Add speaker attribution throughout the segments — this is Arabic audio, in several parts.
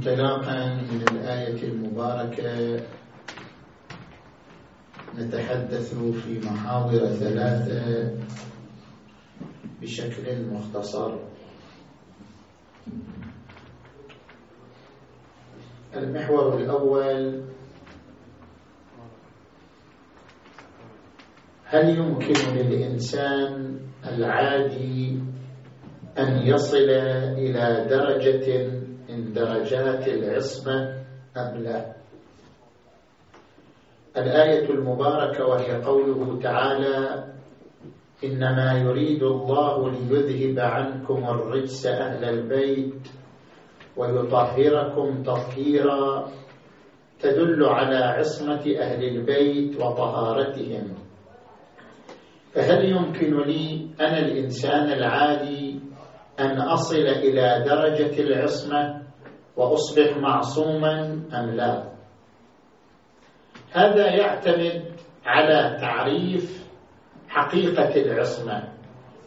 Speaker 1: انطلاقا من الآية المباركة. نتحدث في محاور ثلاثة بشكل مختصر. المحور الأول هل يمكن للإنسان العادي أن يصل إلى درجة من درجات العصمة أم لا. الآية المباركة وهي قوله تعالى إنما يريد الله ليذهب عنكم الرجس أهل البيت ويطهركم تطهيرا تدل على عصمة أهل البيت وطهارتهم. فهل يمكن لي أنا الإنسان العادي أن أصل إلى درجة العصمة وأصبح معصوما أم لا؟ هذا يعتمد على تعريف حقيقة العصمة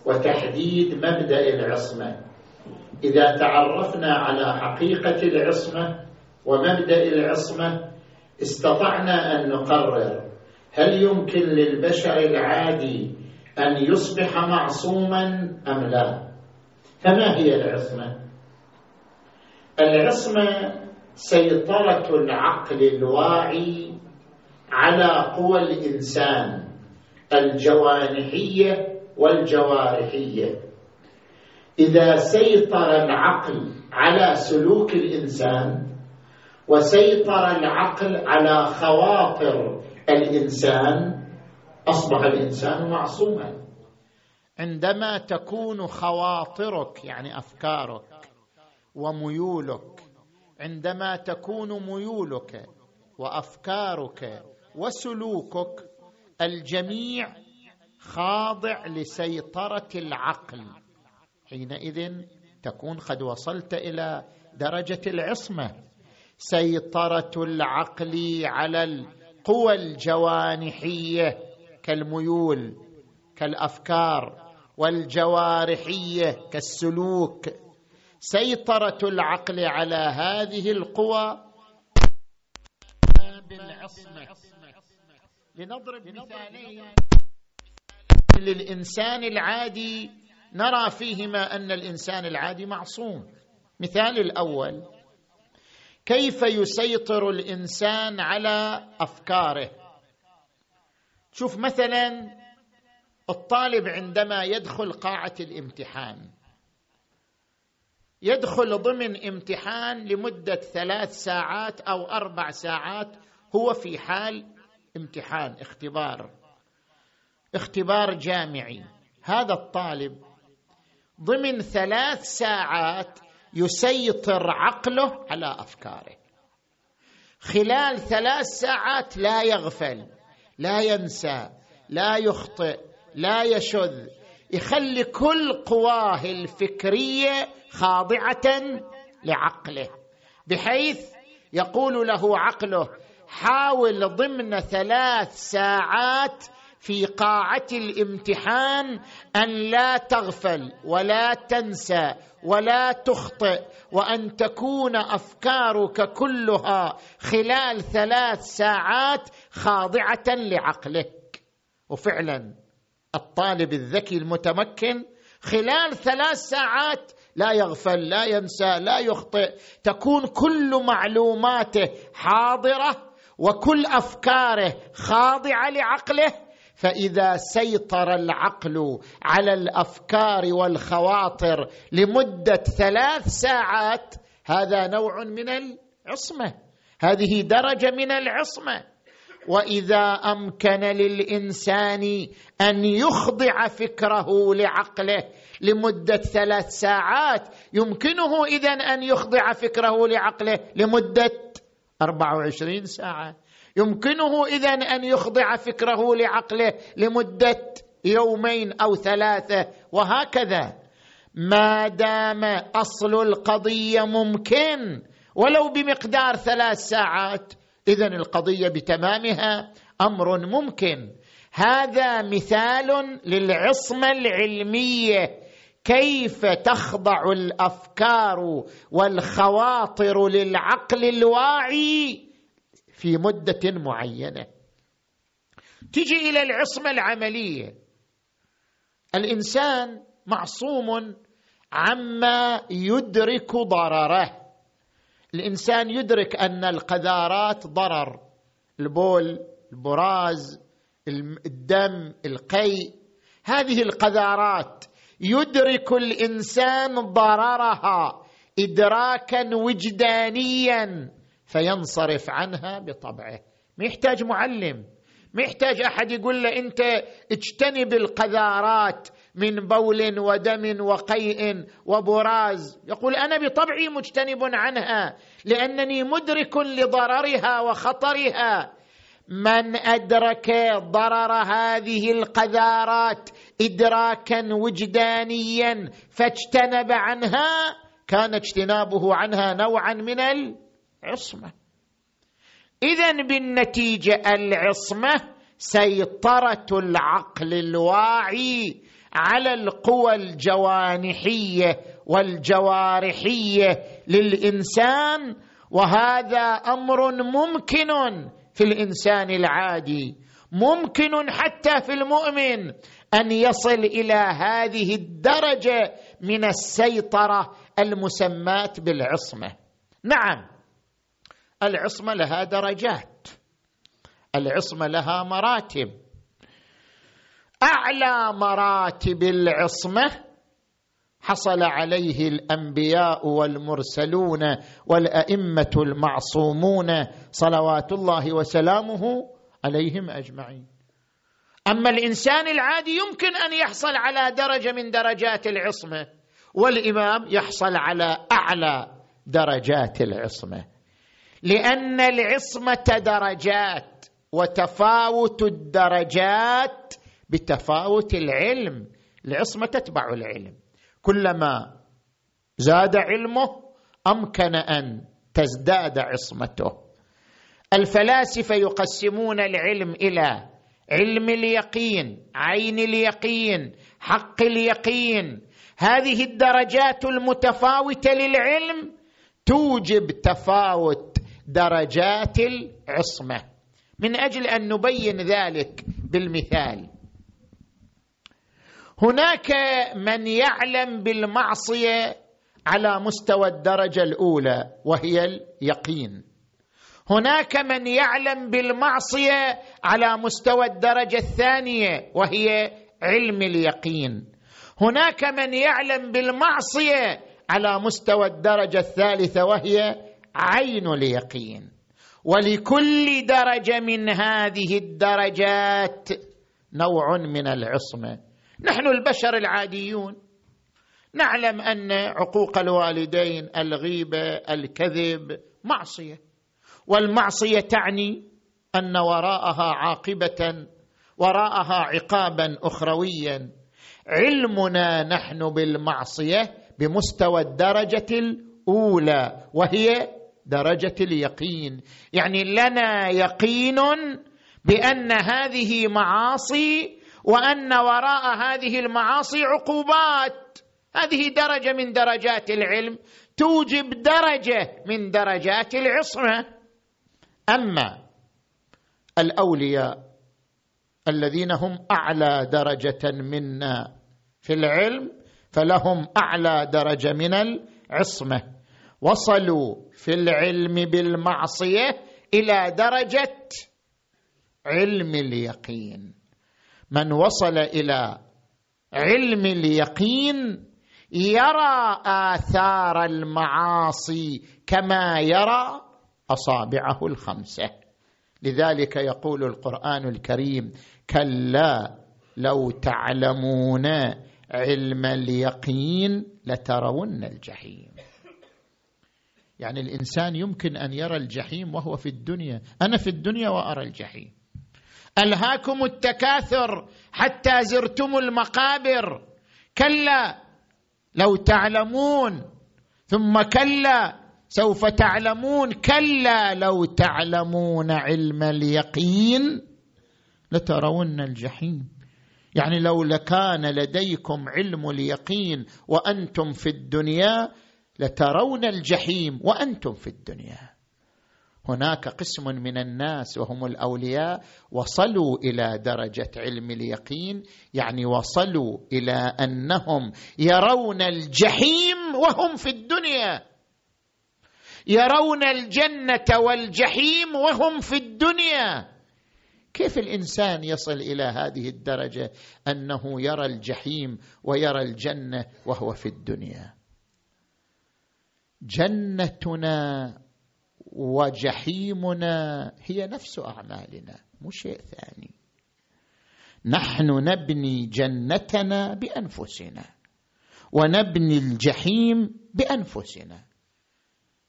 Speaker 1: وتحديد مبدأ العصمة. إذا تعرفنا على حقيقة العصمة ومبدأ العصمة استطعنا أن نقرر هل يمكن للبشر العادي أن يصبح معصوما أم لا؟ فما هي العصمة؟ العصمة سيطرة العقل الواعي على قوى الإنسان الجوانحية والجوارحية. إذا سيطر العقل على سلوك الإنسان وسيطر العقل على خواطر الإنسان أصبح الإنسان معصوما.
Speaker 2: عندما تكون خواطرك يعني أفكارك وميولك عندما تكون ميولك وأفكارك وسلوكك الجميع خاضع لسيطرة العقل. حينئذ تكون قد وصلت إلى درجة العصمة. سيطرة العقل على القوى الجوانحية كالميول كالأفكار والجوارحية كالسلوك. سيطرة العقل على هذه القوى بالعصمة. لنضرب مثالين. للإنسان العادي نرى فيهما أن الإنسان العادي معصوم. مثال الأول كيف يسيطر الإنسان على أفكاره؟ شوف مثلا الطالب عندما يدخل قاعة الامتحان يدخل ضمن امتحان لمدة ثلاث ساعات أو أربع ساعات هو في حال امتحان اختبار اختبار جامعي. هذا الطالب ضمن ثلاث ساعات يسيطر عقله على أفكاره. خلال ثلاث ساعات لا يغفل لا ينسى لا يخطئ. لا يشذ. يخلي كل قواه الفكرية خاضعة لعقله. بحيث يقول له عقله حاول ضمن ثلاث ساعات في قاعة الامتحان أن لا تغفل ولا تنسى ولا تخطئ وأن تكون أفكارك كلها خلال ثلاث ساعات خاضعة لعقلك. وفعلا الطالب الذكي المتمكن خلال ثلاث ساعات لا يغفل لا ينسى لا يخطئ. تكون كل معلوماته حاضرة وكل أفكاره خاضعة لعقله. فإذا سيطر العقل على الأفكار والخواطر لمدة ثلاث ساعات هذا نوع من العصمة. هذه درجة من العصمة. وإذا أمكن للإنسان أن يخضع فكره لعقله لمدة ثلاث ساعات يمكنه اذا أن يخضع فكره لعقله لمدة 24 ساعة. يمكنه اذا أن يخضع فكره لعقله لمدة يومين أو ثلاثة وهكذا. ما دام أصل القضية ممكن ولو بمقدار ثلاث ساعات اذا القضية بتمامها أمر ممكن. هذا مثال للعصمة العلمية. كيف تخضع الأفكار والخواطر للعقل الواعي في مدة معينة؟ تجي إلى العصمة العملية. الإنسان معصوم عما يدرك ضرره. الإنسان يدرك أن القذارات ضرر. البول البراز الدم القيء هذه القذارات يدرك الإنسان ضررها ادراكا وجدانيا فينصرف عنها بطبعه. ما يحتاج معلم ما يحتاج أحد يقول له أنت اجتنب القذارات من بول ودم وقيء وبراز. يقول أنا بطبعي مجتنب عنها لأنني مدرك لضررها وخطرها. من أدرك ضرر هذه القذارات ادراكا وجدانيا فاجتنب عنها كان اجتنابه عنها نوعا من العصمة. اذا بالنتيجة العصمة سيطرة العقل الواعي على القوى الجوانحية والجوارحية للإنسان وهذا أمر ممكن في الإنسان العادي. ممكن حتى في المؤمن أن يصل إلى هذه الدرجة من السيطرة المسماة بالعصمة. نعم العصمة لها درجات العصمة لها مراتب. أعلى مراتب العصمة حصل عليه الأنبياء والمرسلون والأئمة المعصومون صلوات الله وسلامه عليهم أجمعين. أما الإنسان العادي يمكن أن يحصل على درجة من درجات العصمة والإمام يحصل على أعلى درجات العصمة. لأن العصمة درجات وتفاوت الدرجات بتفاوت العلم العصمة تتبع العلم. كلما زاد علمه أمكن أن تزداد عصمته. الفلاسفة يقسمون العلم إلى علم اليقين عين اليقين حق اليقين. هذه الدرجات المتفاوتة للعلم توجب تفاوت درجات العصمة. من أجل أن نبين ذلك بالمثال هناك من يعلم بالمعصية على مستوى الدرجة الأولى وهي اليقين. هناك من يعلم بالمعصية على مستوى الدرجة الثانية وهي علم اليقين. هناك من يعلم بالمعصية على مستوى الدرجة الثالثة وهي عين اليقين. ولكل درجة من هذه الدرجات نوع من العصمة. نحن البشر العاديون. نعلم أن عقوق الوالدين الغيبة الكذب معصية. والمعصية تعني أن وراءها عاقبة وراءها عقابا اخرويا. علمنا نحن بالمعصية بمستوى الدرجة الأولى وهي درجة اليقين. يعني لنا يقين بأن هذه معاصي وأن وراء هذه المعاصي عقوبات. هذه درجة من درجات العلم. توجب درجة من درجات العصمة. أما الأولياء الذين هم أعلى درجة منا في العلم فلهم أعلى درجة من العصمة. وصلوا في العلم بالمعصية إلى درجة علم اليقين. من وصل إلى علم اليقين يرى آثار المعاصي كما يرى أصابعه الخمسة. لذلك يقول القرآن الكريم كلا لو تعلمون علم اليقين لترون الجحيم. يعني الإنسان يمكن أن يرى الجحيم وهو في الدنيا. أنا في الدنيا وأرى الجحيم. ألهاكم التكاثر حتى زرتم المقابر. كلا لو تعلمون. ثم كلا سوف تعلمون. كلا لو تعلمون علم اليقين لترون الجحيم. يعني لو لكان لديكم علم اليقين وأنتم في الدنيا لترون الجحيم وأنتم في الدنيا. هناك قسم من الناس وهم الأولياء وصلوا إلى درجة علم اليقين يعني وصلوا إلى أنهم يرون الجحيم وهم في الدنيا. يرون الجنة والجحيم وهم في الدنيا. كيف الإنسان يصل إلى هذه الدرجة؟ أنه يرى الجحيم ويرى الجنة وهو في الدنيا. جنتنا وجحيمنا هي نفس أعمالنا مو شيء ثاني. نحن نبني جنتنا بأنفسنا ونبني الجحيم بأنفسنا.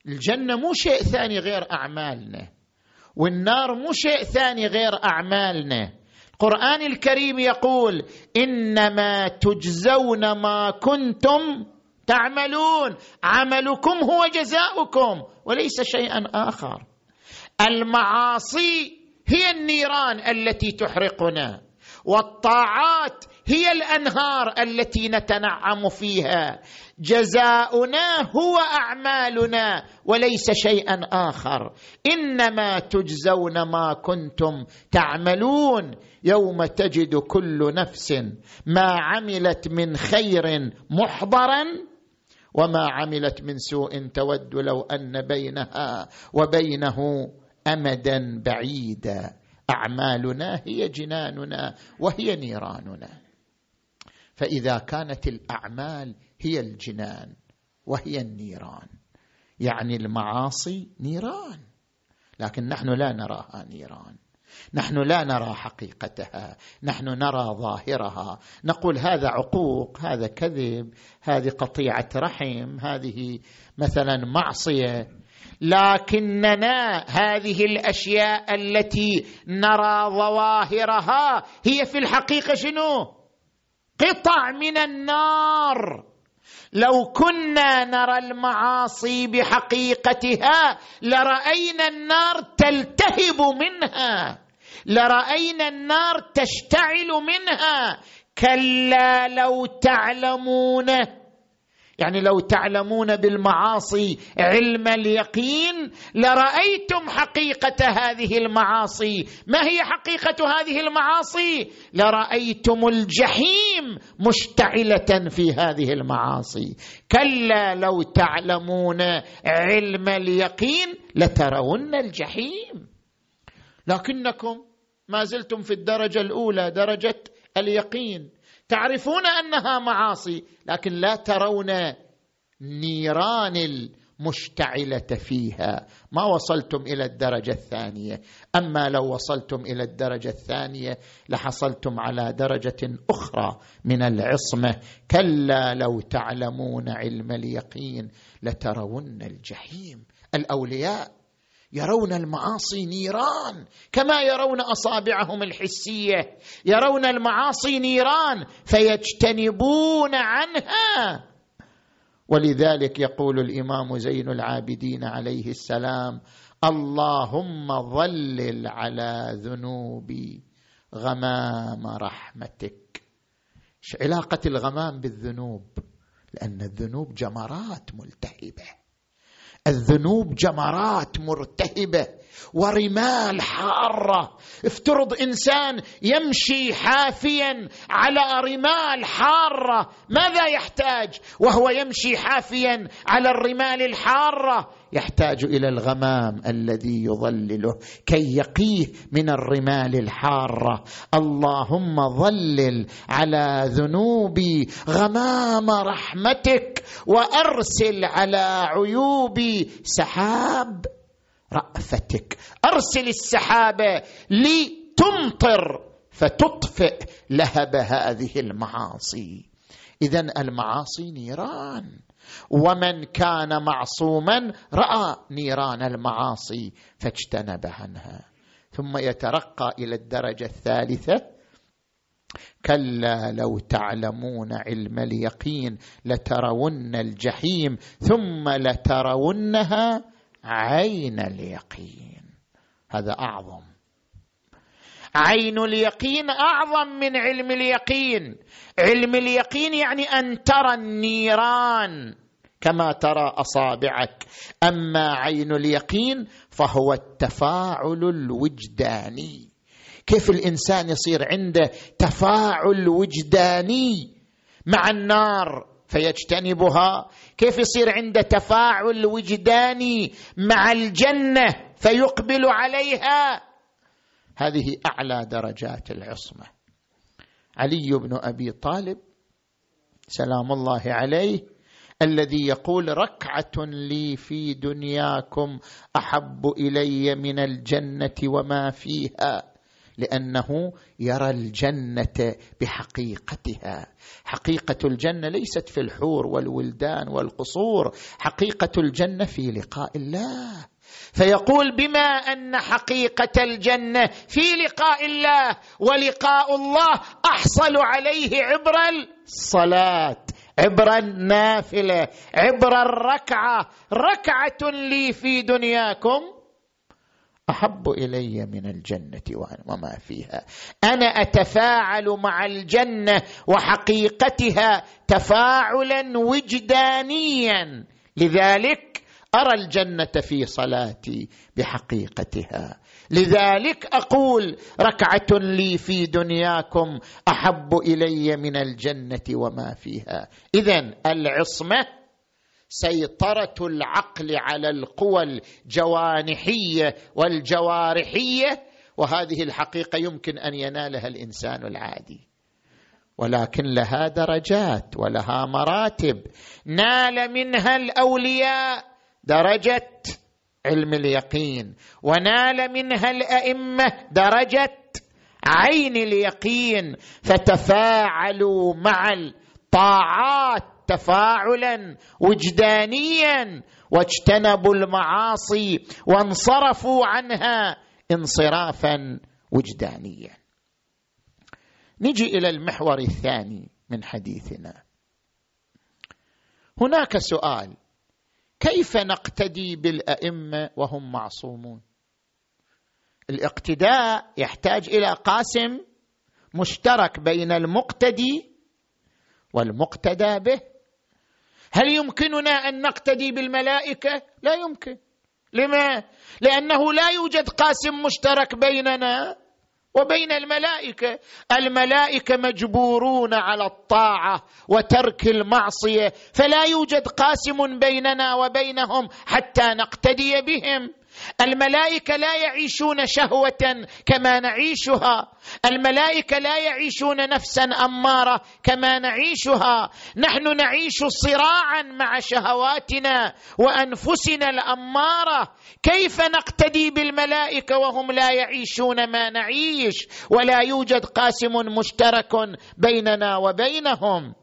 Speaker 2: الجنة مو شيء ثاني غير أعمالنا والنار مو شيء ثاني غير أعمالنا. القرآن الكريم يقول إنما تجزون ما كنتم تعملون. عملكم هو جزاؤكم وليس شيئا آخر. المعاصي هي النيران التي تحرقنا والطاعات هي الأنهار التي نتنعم فيها. جزاؤنا هو أعمالنا وليس شيئا آخر. إنما تجزون ما كنتم تعملون. يوم تجد كل نفس ما عملت من خير محضرا وما عملت من سوء تود لو أن بينها وبينه أمدا بعيدا. أعمالنا هي جناننا وهي نيراننا. فإذا كانت الأعمال هي الجنان وهي النيران يعني المعاصي نيران لكن نحن لا نراها نيران. نحن لا نرى حقيقتها نحن نرى ظاهرها. نقول هذا عقوق هذا كذب هذه قطيعة رحم هذه مثلا معصية. لكننا هذه الأشياء التي نرى ظواهرها هي في الحقيقة شنو؟ قطع من النار. لو كنا نرى المعاصي بحقيقتها لرأينا النار تلتهب منها. لرأينا النار تشتعل منها. كلا لو تعلمون. يعني لو تعلمون بالمعاصي علم اليقين لرأيتم حقيقة هذه المعاصي. ما هي حقيقة هذه المعاصي؟ لرأيتم الجحيم مشتعلة في هذه المعاصي. كلا لو تعلمون علم اليقين لترون الجحيم. لكنكم ما زلتم في الدرجة الأولى درجة اليقين. تعرفون أنها معاصي لكن لا ترون نيران المشتعلة فيها. ما وصلتم إلى الدرجة الثانية. أما لو وصلتم إلى الدرجة الثانية لحصلتم على درجة أخرى من العصمة. كلا لو تعلمون علم اليقين لترون الجحيم. الأولياء يرون المعاصي نيران كما يرون أصابعهم الحسية. يرون المعاصي نيران فيجتنبون عنها. ولذلك يقول الإمام زين العابدين عليه السلام اللهم ظلل على ذنوبي غمام رحمتك. علاقة الغمام بالذنوب لأن الذنوب جمرات ملتهبة. الذنوب جمرات مرتهبة. ورمال حارة. افترض إنسان يمشي حافيا على رمال حارة ماذا يحتاج؟ وهو يمشي حافيا على الرمال الحارة. يحتاج إلى الغمام الذي يظلله كي يقيه من الرمال الحارة. اللهم ظلل على ذنوبي غمام رحمتك وأرسل على عيوبي سحاب. رأفتك. أرسل السحابة لتمطر فتطفئ لهب هذه المعاصي. اذا المعاصي نيران. ومن كان معصوما رأى نيران المعاصي فاجتنب عنها. ثم يترقى إلى الدرجة الثالثة. كلا لو تعلمون علم اليقين لترون الجحيم ثم لترونها عين اليقين. هذا أعظم. عين اليقين أعظم من علم اليقين. علم اليقين يعني أن ترى النيران كما ترى أصابعك. أما عين اليقين فهو التفاعل الوجداني. كيف الإنسان يصير عنده تفاعل وجداني مع النار؟ فيجتنبها. كيف يصير عنده تفاعل وجداني مع الجنة فيقبل عليها؟ هذه أعلى درجات العصمة. علي بن أبي طالب سلام الله عليه الذي يقول ركعة لي في دنياكم أحب إلي من الجنة وما فيها. لأنه يرى الجنة بحقيقتها. حقيقة الجنة ليست في الحور والولدان والقصور. حقيقة الجنة في لقاء الله. فيقول بما أن حقيقة الجنة في لقاء الله ولقاء الله أحصل عليه عبر الصلاة. عبر النافلة. عبر الركعة. ركعة لي في دنياكم أحب إلي من الجنة وما فيها. أنا أتفاعل مع الجنة وحقيقتها تفاعلا وجدانيا. لذلك أرى الجنة في صلاتي بحقيقتها. لذلك أقول ركعة لي في دنياكم أحب إلي من الجنة وما فيها. اذا العصمة سيطرة العقل على القوى الجوانحية والجوارحية وهذه الحقيقة يمكن أن ينالها الإنسان العادي. ولكن لها درجات ولها مراتب. نال منها الأولياء درجة علم اليقين ونال منها الأئمة درجة عين اليقين فتفاعلوا مع الطاعات تفاعلا وجدانيا واجتنبوا المعاصي وانصرفوا عنها انصرافا وجدانيا. نجي إلى المحور الثاني من حديثنا. هناك سؤال كيف نقتدي بالأئمة وهم معصومون؟ الاقتداء يحتاج إلى قاسم مشترك بين المقتدي والمقتدى به. هل يمكننا أن نقتدي بالملائكة؟ لا يمكن. لما؟ لأنه لا يوجد قاسم مشترك بيننا وبين الملائكة. الملائكة مجبورون على الطاعة وترك المعصية فلا يوجد قاسم بيننا وبينهم حتى نقتدي بهم. الملائكة لا يعيشون شهوة كما نعيشها. الملائكة لا يعيشون نفسا أمارة كما نعيشها. نحن نعيش صراعا مع شهواتنا وأنفسنا الأمارة. كيف نقتدي بالملائكة وهم لا يعيشون ما نعيش؟ ولا يوجد قاسم مشترك بيننا وبينهم.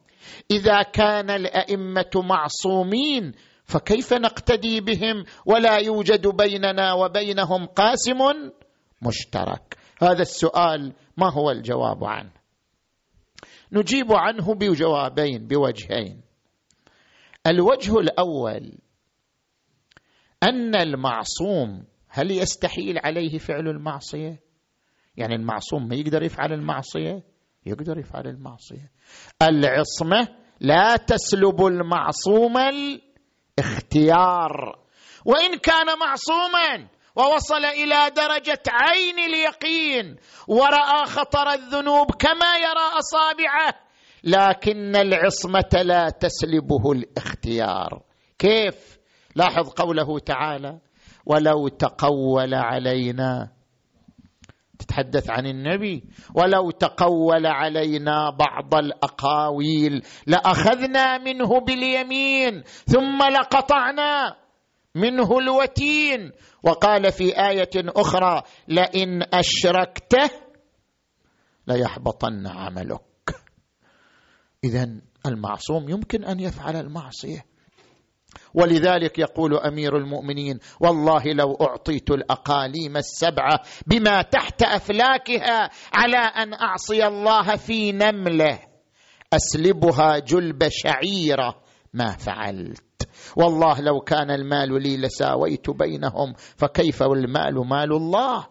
Speaker 2: إذا كان الأئمة معصومين فكيف نقتدي بهم ولا يوجد بيننا وبينهم قاسم مشترك؟ هذا السؤال ما هو الجواب عنه؟ نجيب عنه بجوابين بوجهين. الوجه الأول أن المعصوم هل يستحيل عليه فعل المعصية؟ يعني المعصوم ما يقدر يفعل المعصية؟ يقدر يفعل المعصية. العصمة لا تسلب المعصوم اختيار. وإن كان معصوما ووصل إلى درجة عين اليقين ورأى خطر الذنوب كما يرى أصابعه لكن العصمة لا تسلبه الاختيار. كيف؟ لاحظ قوله تعالى ولو تقول علينا تتحدث عن النبي ولو تقول علينا بعض الأقاويل لأخذنا منه باليمين ثم لقطعنا منه الوتين. وقال في آية أخرى لئن أشركته ليحبطن عملك. اذا المعصوم يمكن أن يفعل المعصية. ولذلك يقول أمير المؤمنين والله لو أعطيت الأقاليم السبعة بما تحت أفلاكها على أن أعصي الله في نمله أسلبها جلب شعيرة ما فعلت. والله لو كان المال لي لساويت بينهم فكيف والمال مال الله؟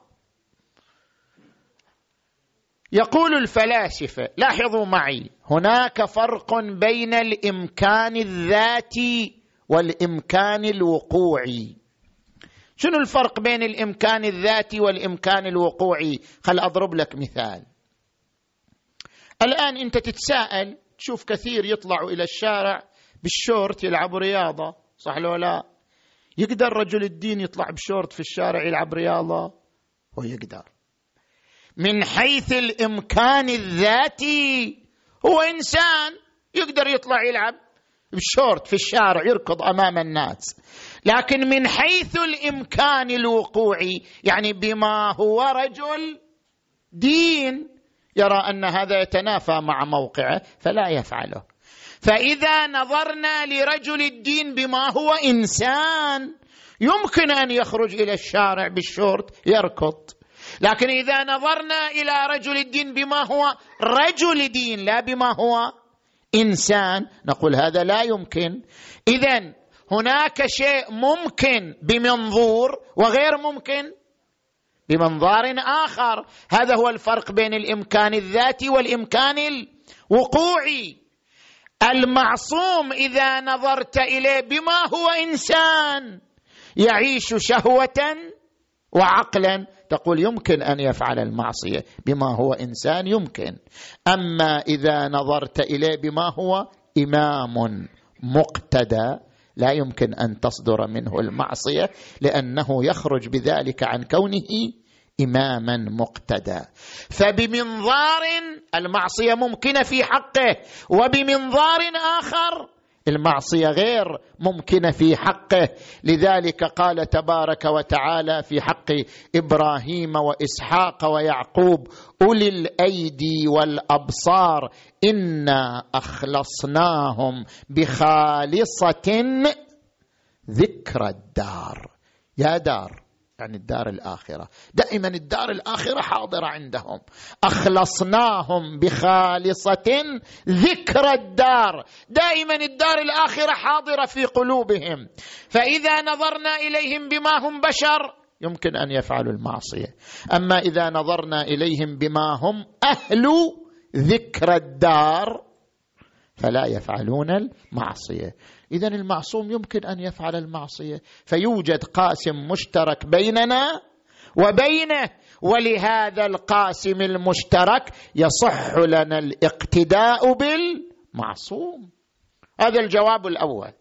Speaker 2: يقول الفلاسفة لاحظوا معي هناك فرق بين الإمكان الذاتي والإمكان الوقوعي شنو الفرق بين الإمكان الذاتي والإمكان الوقوعي خل أضرب لك مثال. الآن أنت تتساءل تشوف كثير يطلعوا إلى الشارع بالشورت يلعبوا رياضة صح لو لا؟ يقدر رجل الدين يطلع بشورت في الشارع يلعب رياضة؟ هو يقدر. من حيث الإمكان الذاتي هو إنسان يقدر يطلع يلعب بشورت في الشارع يركض أمام الناس. لكن من حيث الإمكان الوقوعي يعني بما هو رجل دين يرى أن هذا يتنافى مع موقعه فلا يفعله. فإذا نظرنا لرجل الدين بما هو إنسان يمكن أن يخرج إلى الشارع بالشورت يركض. لكن إذا نظرنا إلى رجل الدين بما هو رجل دين لا بما هو إنسان نقول هذا لا يمكن. اذا هناك شيء ممكن بمنظور وغير ممكن بمنظار آخر. هذا هو الفرق بين الإمكان الذاتي والإمكان الوقوعي. المعصوم إذا نظرت إليه بما هو إنسان يعيش شهوة وعقلا. تقول يمكن أن يفعل المعصية بما هو إنسان يمكن. أما إذا نظرت إليه بما هو إمام مقتدى لا يمكن أن تصدر منه المعصية لأنه يخرج بذلك عن كونه إماما مقتدى. فبمنظار المعصية ممكنة في حقه وبمنظار آخر المعصية غير ممكنة في حقه. لذلك قال تبارك وتعالى في حق إبراهيم وإسحاق ويعقوب أولي الأيدي والأبصار إنا أخلصناهم بخالصة ذكر الدار. يا دار. يعني الدار الآخرة. دائما الدار الآخرة حاضرة عندهم. أخلصناهم بخالصة ذكر الدار. دائما الدار الآخرة حاضرة في قلوبهم. فإذا نظرنا إليهم بما هم بشر يمكن أن يفعلوا المعصية. أما إذا نظرنا إليهم بما هم أهل ذكر الدار فلا يفعلون المعصية. اذا المعصوم يمكن أن يفعل المعصية. فيوجد قاسم مشترك بيننا وبينه ولهذا القاسم المشترك يصح لنا الاقتداء بالمعصوم. هذا الجواب الأول.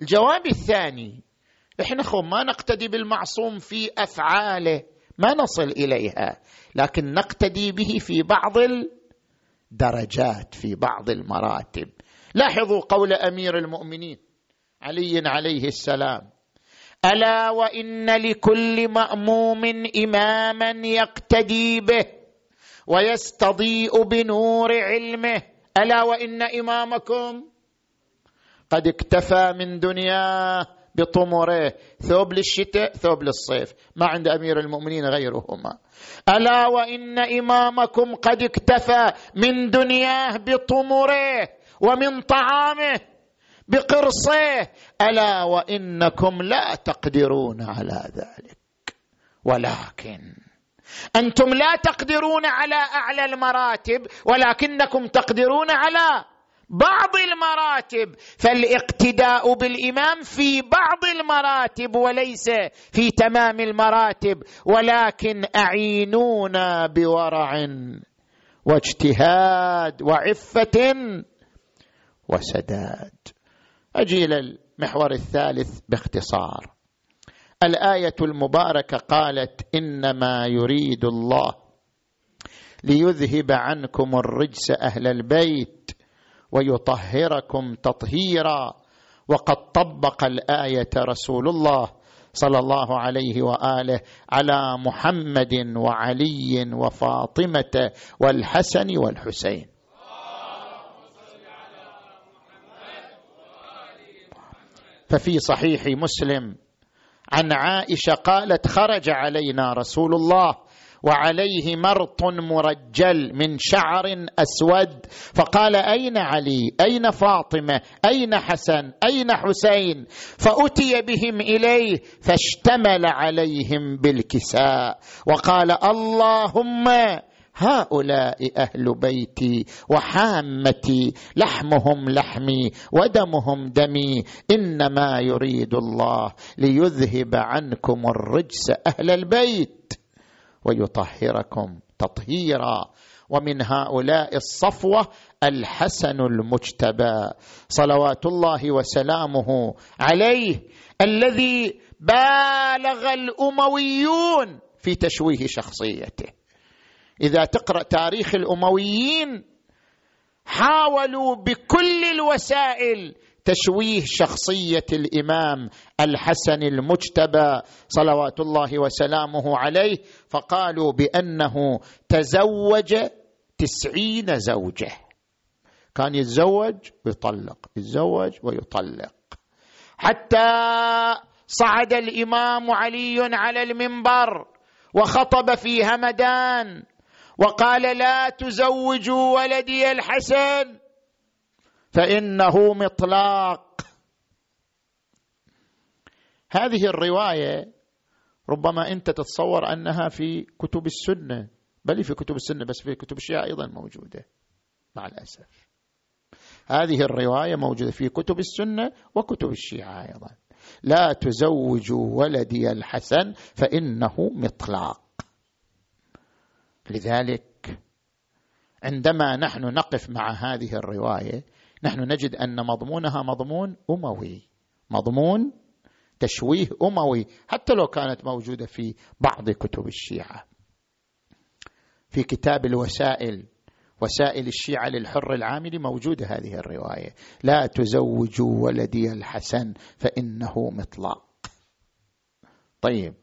Speaker 2: الجواب الثاني إحنا خو ما نقتدي بالمعصوم في أفعاله ما نصل إليها لكن نقتدي به في بعض الدرجات في بعض المراتب. لاحظوا قول أمير المؤمنين علي عليه السلام. ألا وإن لكل مأموم إماما يقتدي به ويستضيء بنور علمه. ألا وإن إمامكم قد اكتفى من دنياه بطمره. ثوب للشتاء ثوب للصيف. ما عند أمير المؤمنين غيرهما. ألا وإن إمامكم قد اكتفى من دنياه بطمره. ومن طعامه بقرصيه ألا وإنكم لا تقدرون على ذلك. ولكن أنتم لا تقدرون على أعلى المراتب ولكنكم تقدرون على بعض المراتب. فالاقتداء بالإمام في بعض المراتب وليس في تمام المراتب. ولكن أعينونا بورع واجتهاد وعفة وسداد. أجي إلى المحور الثالث باختصار. الآية المباركة قالت إنما يريد الله ليذهب عنكم الرجس أهل البيت ويطهركم تطهيرا. وقد طبق الآية رسول الله صلى الله عليه وآله على محمد وعلي وفاطمة والحسن والحسين. ففي صحيح مسلم عن عائشة قالت خرج علينا رسول الله وعليه مرط مرجل من شعر أسود فقال أين علي؟ أين فاطمة؟ أين حسن؟ أين حسين؟ فأتي بهم إليه فاشتمل عليهم بالكساء وقال اللهم هؤلاء أهل بيتي وحامتي لحمهم لحمي ودمهم دمي إنما يريد الله ليذهب عنكم الرجس أهل البيت ويطهركم تطهيرا. ومن هؤلاء الصفوة الحسن المجتبى صلوات الله وسلامه عليه الذي بالغ الأمويون في تشويه شخصيته. إذا تقرأ تاريخ الأمويين حاولوا بكل الوسائل تشويه شخصية الإمام الحسن المجتبى صلوات الله وسلامه عليه فقالوا بأنه تزوج تسعين زوجة. كان يتزوج ويطلق يتزوج ويطلق. حتى صعد الإمام علي على المنبر وخطب في همدان. وقال لا تزوجوا ولدي الحسن فإنه مطلاق. هذه الرواية ربما أنت تتصور أنها في كتب السنة بل في كتب السنة بس في كتب الشيعة أيضا موجودة مع الأسف. هذه الرواية موجودة في كتب السنة وكتب الشيعة أيضا. لا تزوجوا ولدي الحسن فإنه مطلاق. لذلك عندما نحن نقف مع هذه الرواية نحن نجد أن مضمونها مضمون أموي. مضمون تشويه أموي حتى لو كانت موجودة في بعض كتب الشيعة. في كتاب الوسائل وسائل الشيعة للحر العامل موجودة هذه الرواية. لا تزوجوا ولدي الحسن فإنه مطلاق. طيب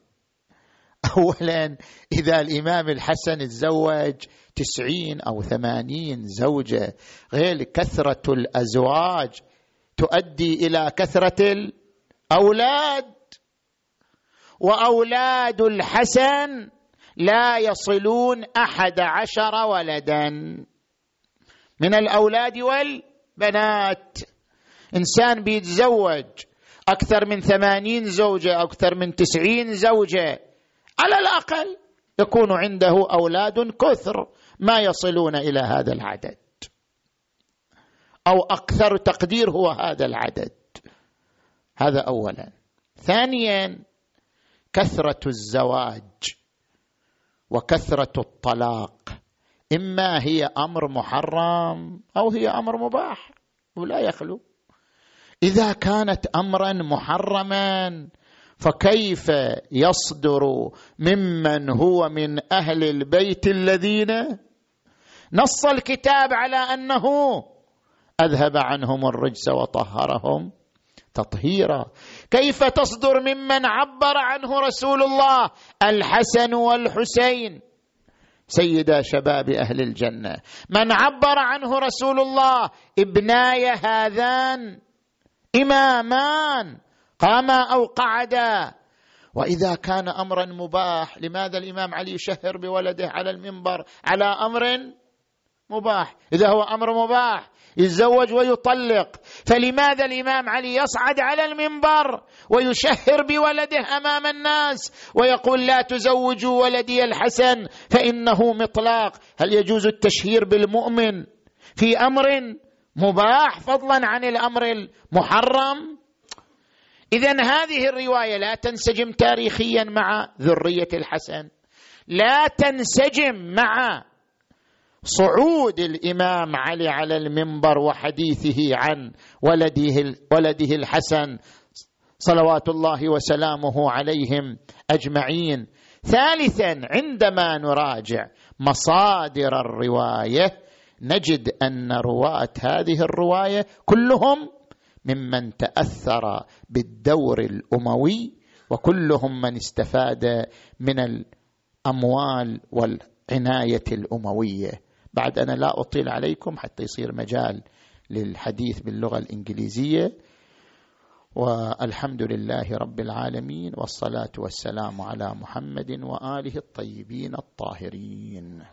Speaker 2: اولا إذا الإمام الحسن تزوج تسعين أو ثمانين زوجة غير كثرة الأزواج تؤدي إلى كثرة الأولاد. وأولاد الحسن لا يصلون أحد عشر ولدا. من الأولاد والبنات. إنسان بيتزوج أكثر من ثمانين زوجة أو أكثر من تسعين زوجة. على الأقل يكون عنده أولاد كثر ما يصلون إلى هذا العدد. أو أكثر تقدير هو هذا العدد. هذا اولا. ثانيا كثرة الزواج وكثرة الطلاق. إما هي أمر محرم أو هي أمر مباح ولا يخلو. إذا كانت امرا محرما فكيف يصدر ممن هو من أهل البيت الذين نص الكتاب على أنه أذهب عنهم الرجس وطهرهم تطهيرا. كيف تصدر ممن عبر عنه رسول الله الحسن والحسين؟ سيدا شباب أهل الجنة من عبر عنه رسول الله ابناي هذان إمامان قاما أو قعدا. وإذا كان أمرا مباح لماذا الإمام علي يشهر بولده على المنبر؟ على أمر مباح. إذا هو أمر مباح يتزوج ويطلق. فلماذا الإمام علي يصعد على المنبر ويشهر بولده أمام الناس ويقول لا تزوجوا ولدي الحسن فإنه مطلاق؟ هل يجوز التشهير بالمؤمن في أمر مباح فضلا عن الأمر المحرم؟ اذا هذه الرواية لا تنسجم تاريخيا مع ذرية الحسن. لا تنسجم مع صعود الإمام علي على المنبر وحديثه عن ولده ولده الحسن صلوات الله وسلامه عليهم أجمعين. ثالثا عندما نراجع مصادر الرواية نجد أن رواة هذه الرواية كلهم ممن تأثر بالدور الأموي وكلهم من استفاد من الأموال والعناية الأموية. بعد أنا لا أطيل عليكم حتى يصير مجال للحديث باللغة الإنجليزية. والحمد لله رب العالمين والصلاة والسلام على محمد وآله الطيبين الطاهرين.